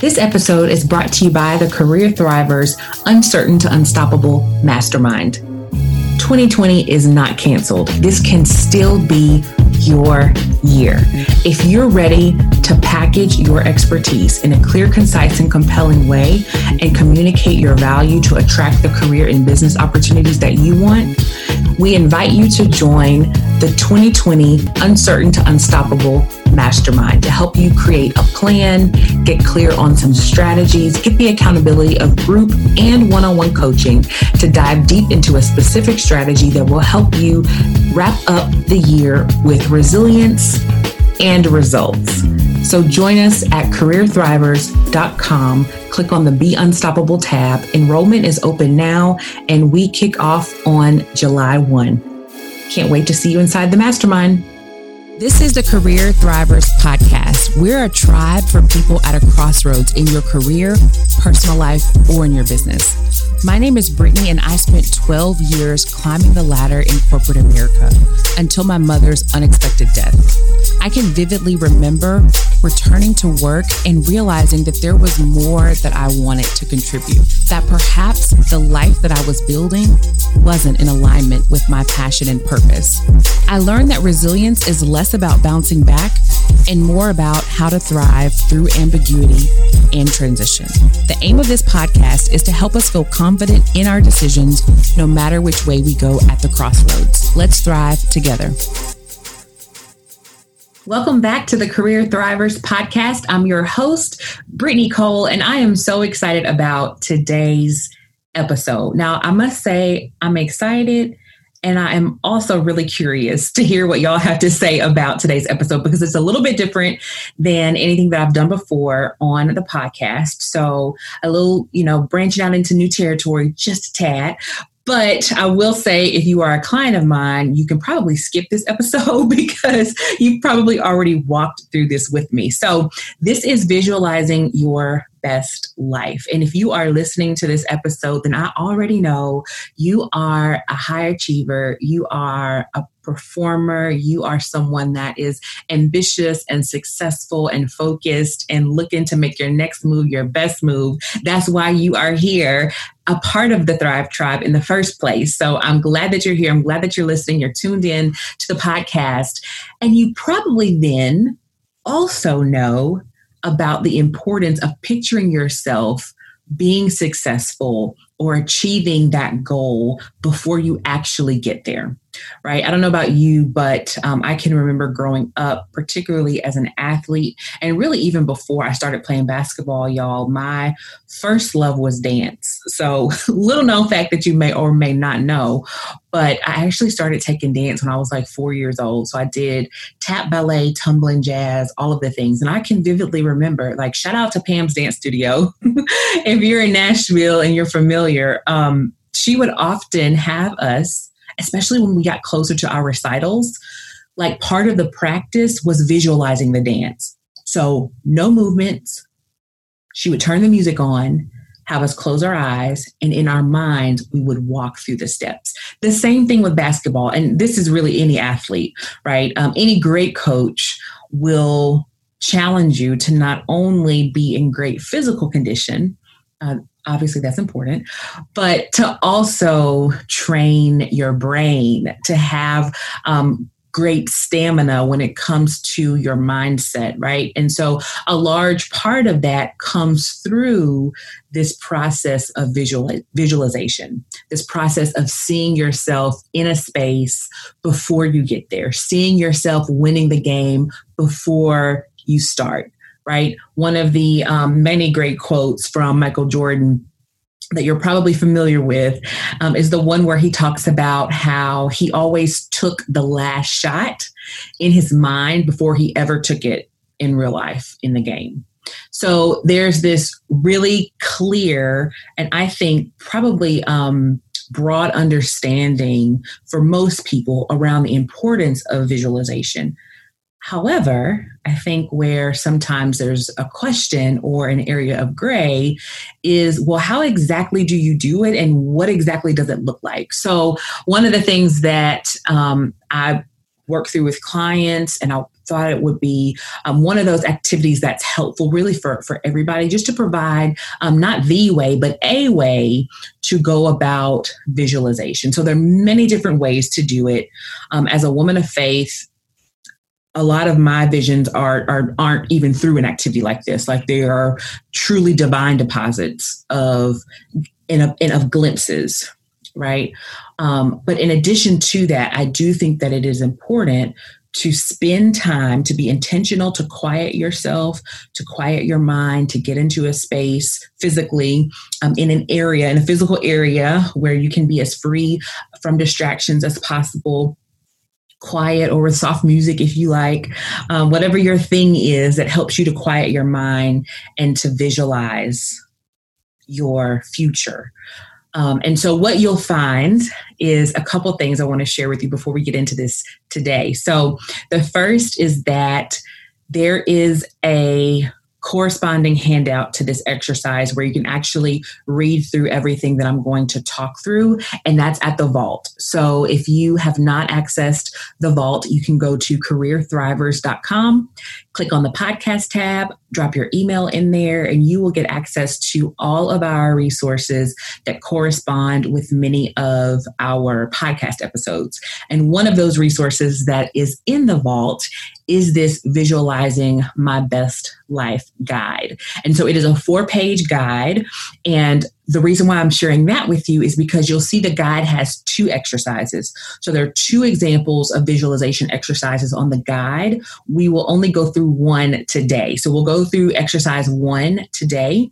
This episode is brought to you by the Career Thrivers Uncertain to Unstoppable Mastermind. 2020 is not canceled. This can still be your year. If you're ready to package your expertise in a clear, concise, and compelling way and communicate your value to attract the career and business opportunities that you want, we invite you to join the 2020 Uncertain to Unstoppable Mastermind to help you create a plan, get clear on some strategies, get the accountability of group and one on one coaching to dive deep into a specific strategy that will help you wrap up the year with resilience and results. So join us at careerthrivers.com. Click on the Be Unstoppable tab. Enrollment is open now and we kick off on July 1. Can't wait to see you inside the mastermind. This is the Career Thrivers podcast. We're a tribe for people at a crossroads in your career, personal life, or in your business. My name is Brittany, and I spent 12 years climbing the ladder in corporate America until my mother's unexpected death. I can vividly remember returning to work and realizing that there was more that I wanted to contribute, that perhaps the life that I was building wasn't in alignment with my passion and purpose. I learned that resilience is less about bouncing back and more about how to thrive through ambiguity and transition. The aim of this podcast is to help us feel confident in our decisions no matter which way we go at the crossroads. Let's thrive together. Welcome back to the Career Thrivers podcast. I'm your host, Brittany Cole, and I am so excited about today's episode. Now, I must say, I'm excited and I am also really curious to hear what y'all have to say about today's episode because it's a little bit different than anything that I've done before on the podcast. So, a little, you know, branching out into new territory just a tad. But I will say, if you are a client of mine, you can probably skip this episode because you've probably already walked through this with me. So, this is visualizing your best life. And if you are listening to this episode, then I already know you are a high achiever, you are a performer, you are someone that is ambitious and successful and focused and looking to make your next move your best move. That's why you are here, a part of the Thrive Tribe in the first place. So I'm glad that you're here. I'm glad that you're listening. You're tuned in to the podcast. And you probably then also know about the importance of picturing yourself being successful or achieving that goal before you actually get there right? I don't know about you, but um, I can remember growing up, particularly as an athlete, and really even before I started playing basketball, y'all, my first love was dance. So, little known fact that you may or may not know, but I actually started taking dance when I was like four years old. So, I did tap ballet, tumbling jazz, all of the things. And I can vividly remember, like, shout out to Pam's Dance Studio. if you're in Nashville and you're familiar, um, she would often have us especially when we got closer to our recitals, like part of the practice was visualizing the dance. So, no movements. She would turn the music on, have us close our eyes, and in our minds, we would walk through the steps. The same thing with basketball. And this is really any athlete, right? Um, any great coach will challenge you to not only be in great physical condition, uh, obviously that's important but to also train your brain to have um, great stamina when it comes to your mindset, right? And so a large part of that comes through this process of visual visualization, this process of seeing yourself in a space before you get there, seeing yourself winning the game before you start right? One of the um, many great quotes from Michael Jordan that you're probably familiar with um, is the one where he talks about how he always took the last shot in his mind before he ever took it in real life in the game. So there's this really clear and I think probably um, broad understanding for most people around the importance of visualization. However, I think where sometimes there's a question or an area of gray is well, how exactly do you do it and what exactly does it look like? So, one of the things that um, I work through with clients and I'll thought it would be um, one of those activities that's helpful really for, for everybody, just to provide um, not the way, but a way to go about visualization. So there are many different ways to do it. Um, as a woman of faith, a lot of my visions are, are aren't even through an activity like this. Like they are truly divine deposits of in, a, in of glimpses, right? Um, but in addition to that, I do think that it is important to spend time to be intentional to quiet yourself to quiet your mind to get into a space physically um, in an area in a physical area where you can be as free from distractions as possible quiet or with soft music if you like um, whatever your thing is that helps you to quiet your mind and to visualize your future um, and so, what you'll find is a couple things I want to share with you before we get into this today. So, the first is that there is a corresponding handout to this exercise where you can actually read through everything that I'm going to talk through, and that's at the vault. So if you have not accessed the vault, you can go to careerthrivers.com, click on the podcast tab, drop your email in there, and you will get access to all of our resources that correspond with many of our podcast episodes. And one of those resources that is in the vault is this visualizing my best life guide. And so it is a four page guide. And the reason why I'm sharing that with you is because you'll see the guide has two exercises. So there are two examples of visualization exercises on the guide. We will only go through one today. So we'll go through exercise one today.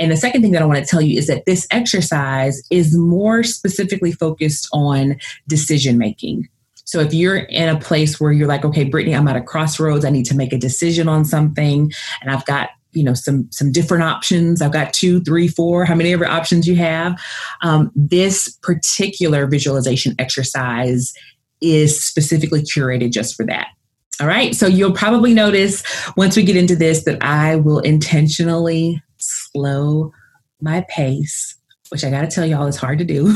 And the second thing that I want to tell you is that this exercise is more specifically focused on decision making. So if you're in a place where you're like, okay, Brittany, I'm at a crossroads, I need to make a decision on something, and I've got you know some some different options. I've got two three four how many ever options you have. Um, this particular visualization exercise is specifically curated just for that. All right. So you'll probably notice once we get into this that i will intentionally slow my pace which I got to tell y'all is hard to do.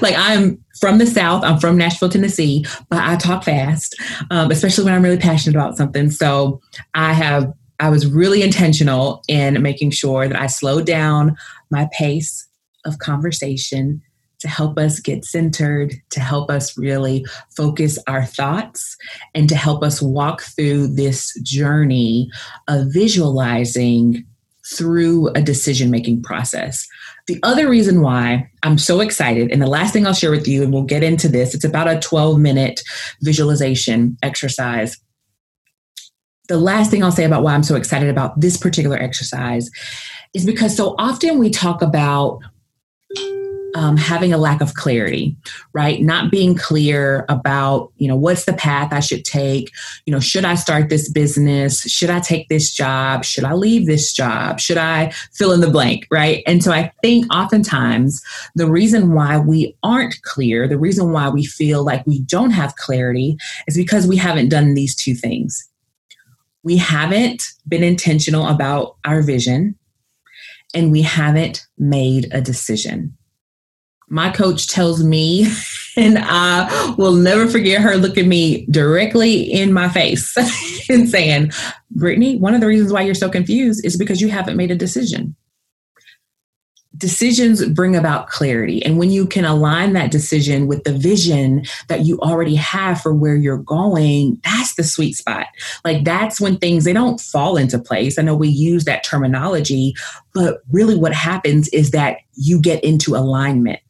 like I'm from the South, I'm from Nashville, Tennessee, but I talk fast, um, especially when I'm really passionate about something. So I have, I was really intentional in making sure that I slowed down my pace of conversation to help us get centered, to help us really focus our thoughts, and to help us walk through this journey of visualizing through a decision making process. The other reason why I'm so excited, and the last thing I'll share with you, and we'll get into this, it's about a 12 minute visualization exercise. The last thing I'll say about why I'm so excited about this particular exercise is because so often we talk about um, having a lack of clarity, right? Not being clear about, you know, what's the path I should take? You know, should I start this business? Should I take this job? Should I leave this job? Should I fill in the blank, right? And so I think oftentimes the reason why we aren't clear, the reason why we feel like we don't have clarity is because we haven't done these two things. We haven't been intentional about our vision and we haven't made a decision my coach tells me, and I will never forget her looking me directly in my face and saying, Brittany, one of the reasons why you're so confused is because you haven't made a decision. Decisions bring about clarity. And when you can align that decision with the vision that you already have for where you're going, that's the sweet spot. Like that's when things they don't fall into place. I know we use that terminology, but really what happens is that you get into alignment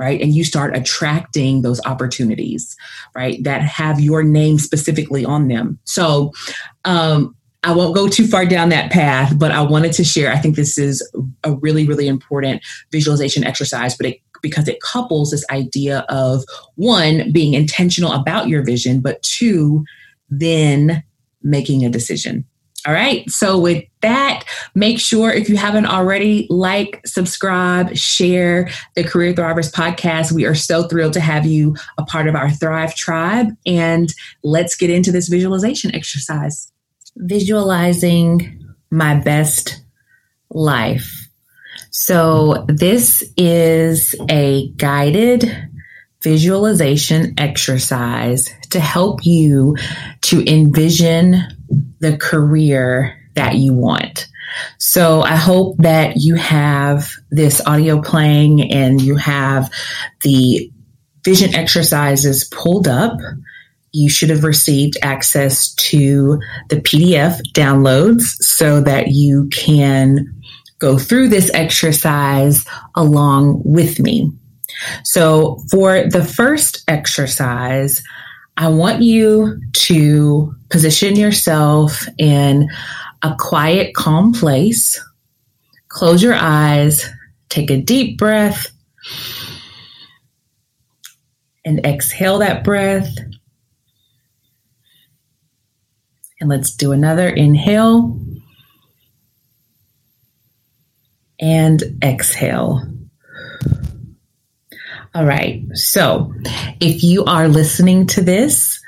right? And you start attracting those opportunities, right? That have your name specifically on them. So, um, I won't go too far down that path, but I wanted to share. I think this is a really, really important visualization exercise, but it, because it couples this idea of one, being intentional about your vision, but two, then making a decision. All right. So, with that, make sure if you haven't already, like, subscribe, share the Career Thrivers podcast. We are so thrilled to have you a part of our Thrive tribe. And let's get into this visualization exercise. Visualizing my best life. So, this is a guided visualization exercise to help you to envision the career that you want. So I hope that you have this audio playing and you have the vision exercises pulled up. You should have received access to the PDF downloads so that you can go through this exercise along with me. So for the first exercise, I want you to position yourself in a quiet, calm place. Close your eyes, take a deep breath, and exhale that breath. And let's do another inhale and exhale. All right. So if you are listening to this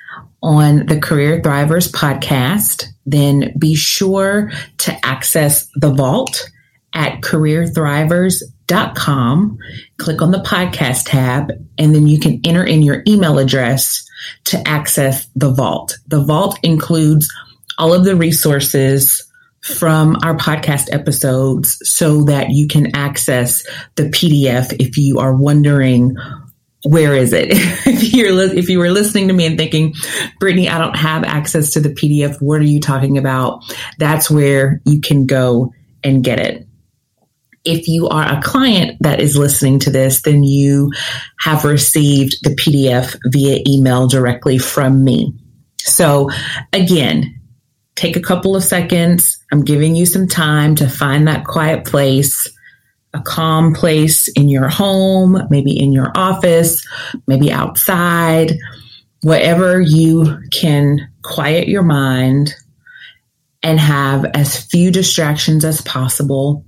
on the Career Thrivers podcast, then be sure to access the vault at careerthrivers.com. Click on the podcast tab, and then you can enter in your email address to access the vault. The vault includes all of the resources from our podcast episodes so that you can access the PDF if you are wondering where is it? if you're li- if you were listening to me and thinking, Brittany, I don't have access to the PDF. What are you talking about? That's where you can go and get it. If you are a client that is listening to this, then you have received the PDF via email directly from me. So again, take a couple of seconds. I'm giving you some time to find that quiet place a calm place in your home, maybe in your office, maybe outside, wherever you can quiet your mind and have as few distractions as possible.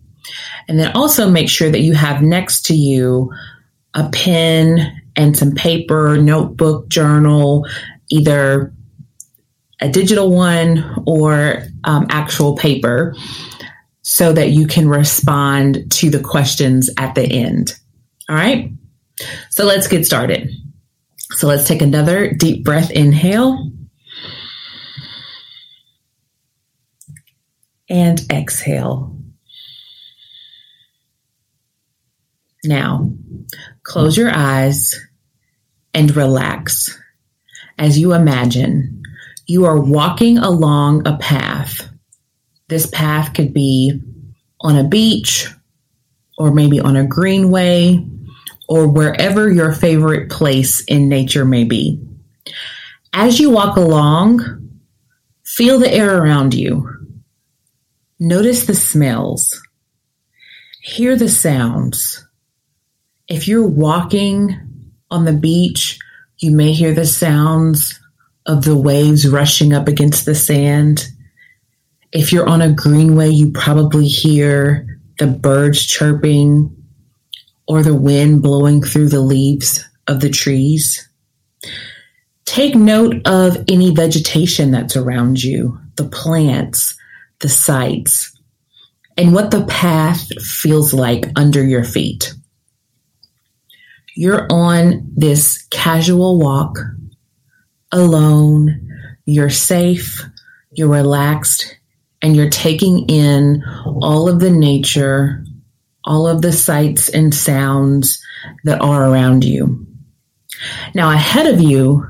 And then also make sure that you have next to you a pen and some paper, notebook, journal, either a digital one or um, actual paper so that you can respond to the questions at the end. All right. So let's get started. So let's take another deep breath inhale and exhale. Now, close your eyes and relax as you imagine you are walking along a path this path could be on a beach or maybe on a greenway or wherever your favorite place in nature may be. As you walk along, feel the air around you. Notice the smells. Hear the sounds. If you're walking on the beach, you may hear the sounds of the waves rushing up against the sand. If you're on a greenway, you probably hear the birds chirping or the wind blowing through the leaves of the trees. Take note of any vegetation that's around you, the plants, the sights, and what the path feels like under your feet. You're on this casual walk alone. You're safe. You're relaxed and you're taking in all of the nature, all of the sights and sounds that are around you. Now, ahead of you,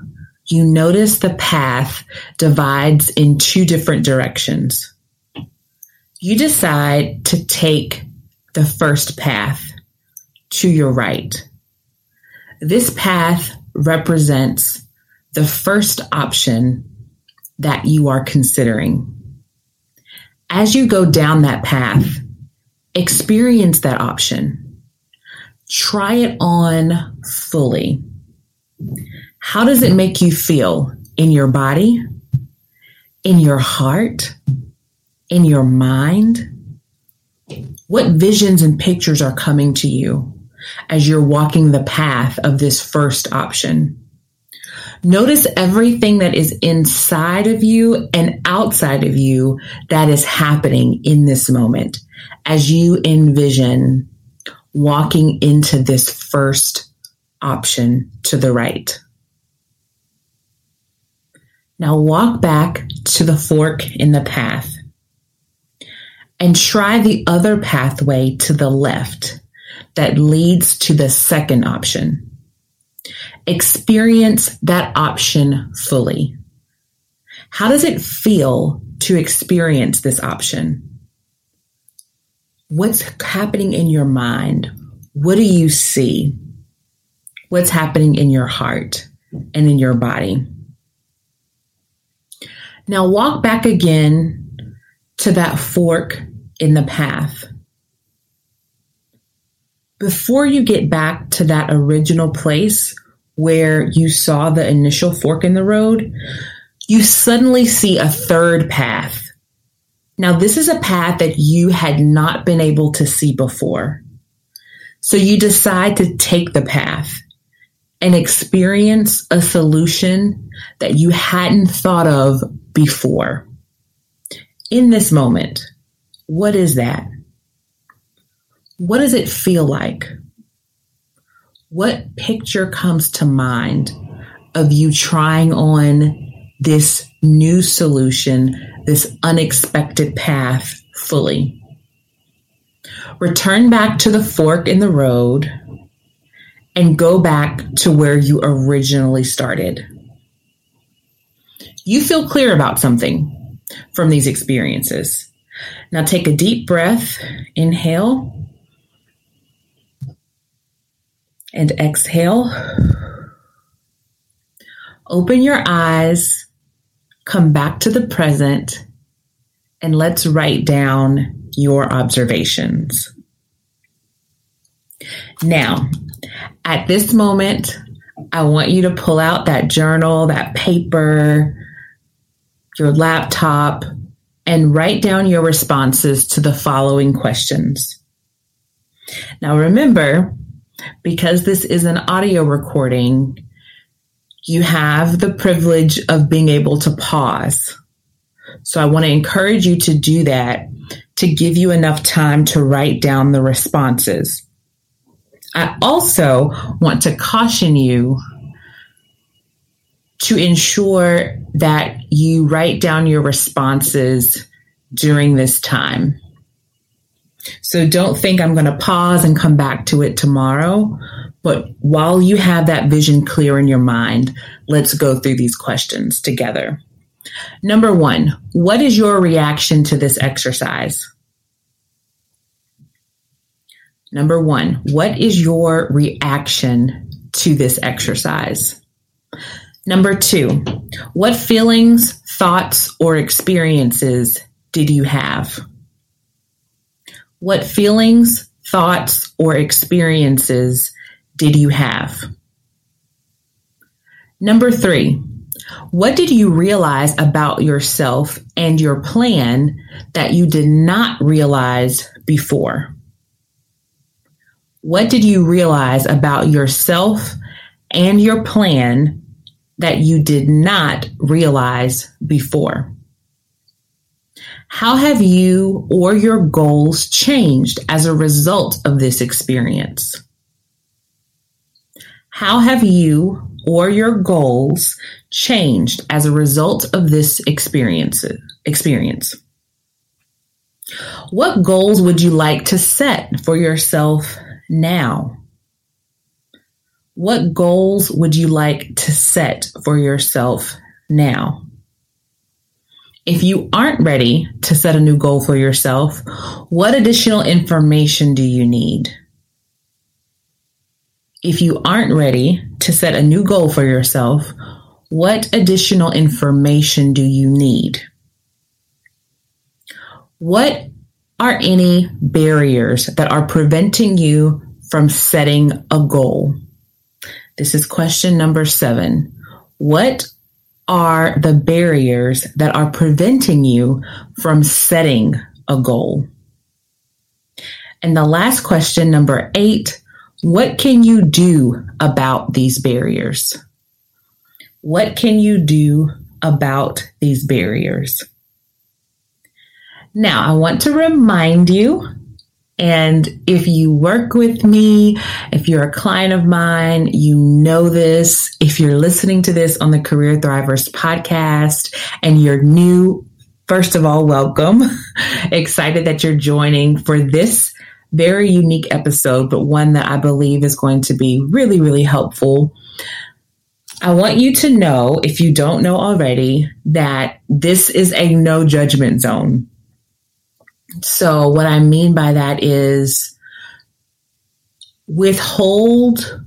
you notice the path divides in two different directions. You decide to take the first path to your right. This path represents the first option that you are considering as you go down that path, experience that option. Try it on fully. How does it make you feel in your body, in your heart, in your mind? What visions and pictures are coming to you as you're walking the path of this first option? Notice everything that is inside of you and outside of you that is happening in this moment as you envision walking into this first option to the right. Now walk back to the fork in the path and try the other pathway to the left that leads to the second option. Experience that option fully. How does it feel to experience this option? What's happening in your mind? What do you see? What's happening in your heart and in your body? Now walk back again to that fork in the path. Before you get back to that original place where you saw the initial fork in the road, you suddenly see a third path. Now, this is a path that you had not been able to see before. So you decide to take the path and experience a solution that you hadn't thought of before. In this moment, what is that? What does it feel like? What picture comes to mind of you trying on this new solution, this unexpected path fully? Return back to the fork in the road and go back to where you originally started. You feel clear about something from these experiences. Now take a deep breath, inhale, and exhale. Open your eyes, come back to the present, and let's write down your observations. Now, at this moment, I want you to pull out that journal, that paper, your laptop, and write down your responses to the following questions. Now, remember, because this is an audio recording, you have the privilege of being able to pause. So I want to encourage you to do that to give you enough time to write down the responses. I also want to caution you to ensure that you write down your responses during this time. So don't think I'm going to pause and come back to it tomorrow. But while you have that vision clear in your mind, let's go through these questions together. Number one, what is your reaction to this exercise? Number one, what is your reaction to this exercise? Number two, what feelings, thoughts, or experiences did you have? What feelings, thoughts, or experiences did you have? Number three, what did you realize about yourself and your plan that you did not realize before? What did you realize about yourself and your plan that you did not realize before? How have you or your goals changed as a result of this experience? How have you or your goals changed as a result of this experience? Experience. What goals would you like to set for yourself now? What goals would you like to set for yourself now? If you aren't ready to set a new goal for yourself, what additional information do you need? If you aren't ready to set a new goal for yourself, what additional information do you need? What are any barriers that are preventing you from setting a goal? This is question number seven. What are the barriers that are preventing you from setting a goal? And the last question, number eight, what can you do about these barriers? What can you do about these barriers? Now, I want to remind you And if you work with me, if you're a client of mine, you know this. If you're listening to this on the Career Thrivers podcast and you're new, first of all, welcome. Excited that you're joining for this very unique episode, but one that I believe is going to be really, really helpful. I want you to know, if you don't know already, that this is a no judgment zone. So, what I mean by that is withhold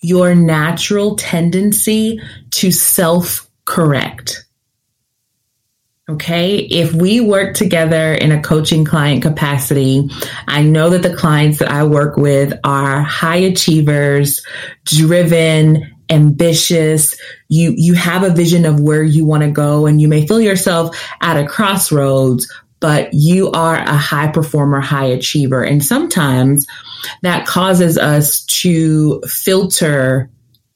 your natural tendency to self correct. Okay. If we work together in a coaching client capacity, I know that the clients that I work with are high achievers, driven, ambitious. You, you have a vision of where you want to go and you may feel yourself at a crossroads, but you are a high performer, high achiever. And sometimes that causes us to filter,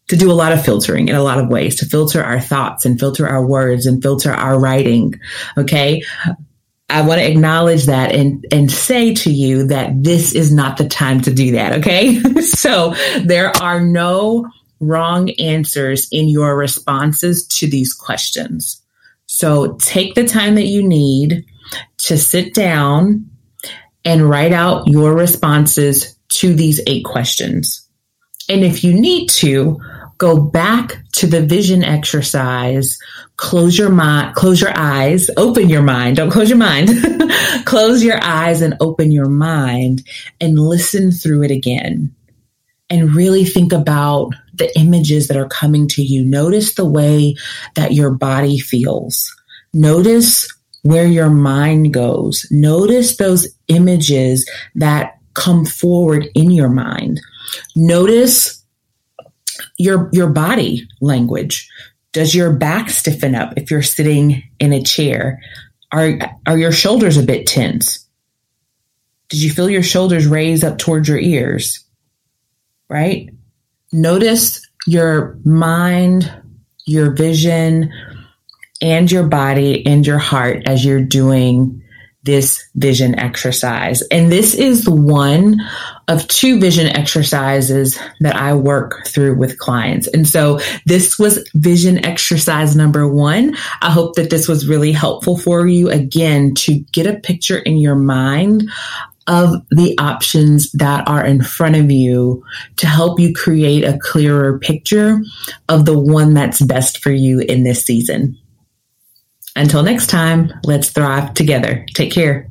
to do a lot of filtering in a lot of ways, to filter our thoughts and filter our words and filter our writing. Okay. I want to acknowledge that and, and say to you that this is not the time to do that. Okay. so there are no wrong answers in your responses to these questions. So take the time that you need to sit down and write out your responses to these eight questions. And if you need to, go back to the vision exercise, close your mind, close your eyes, open your mind, don't close your mind, close your eyes and open your mind and listen through it again. And really think about the images that are coming to you. Notice the way that your body feels. Notice where your mind goes. Notice those images that come forward in your mind. Notice your, your body language. Does your back stiffen up if you're sitting in a chair? Are, are your shoulders a bit tense? Did you feel your shoulders raise up towards your ears? Right? Notice your mind, your vision, and your body and your heart as you're doing this vision exercise. And this is one of two vision exercises that I work through with clients. And so this was vision exercise number one. I hope that this was really helpful for you again to get a picture in your mind of the options that are in front of you to help you create a clearer picture of the one that's best for you in this season. Until next time, let's thrive together. Take care.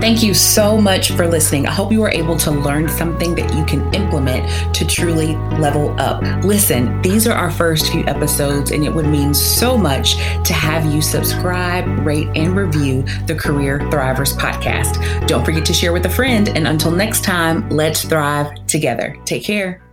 Thank you so much for listening. I hope you were able to learn something that you can implement to truly level up. Listen, these are our first few episodes, and it would mean so much to have you subscribe, rate, and review the Career Thrivers podcast. Don't forget to share with a friend. And until next time, let's thrive together. Take care.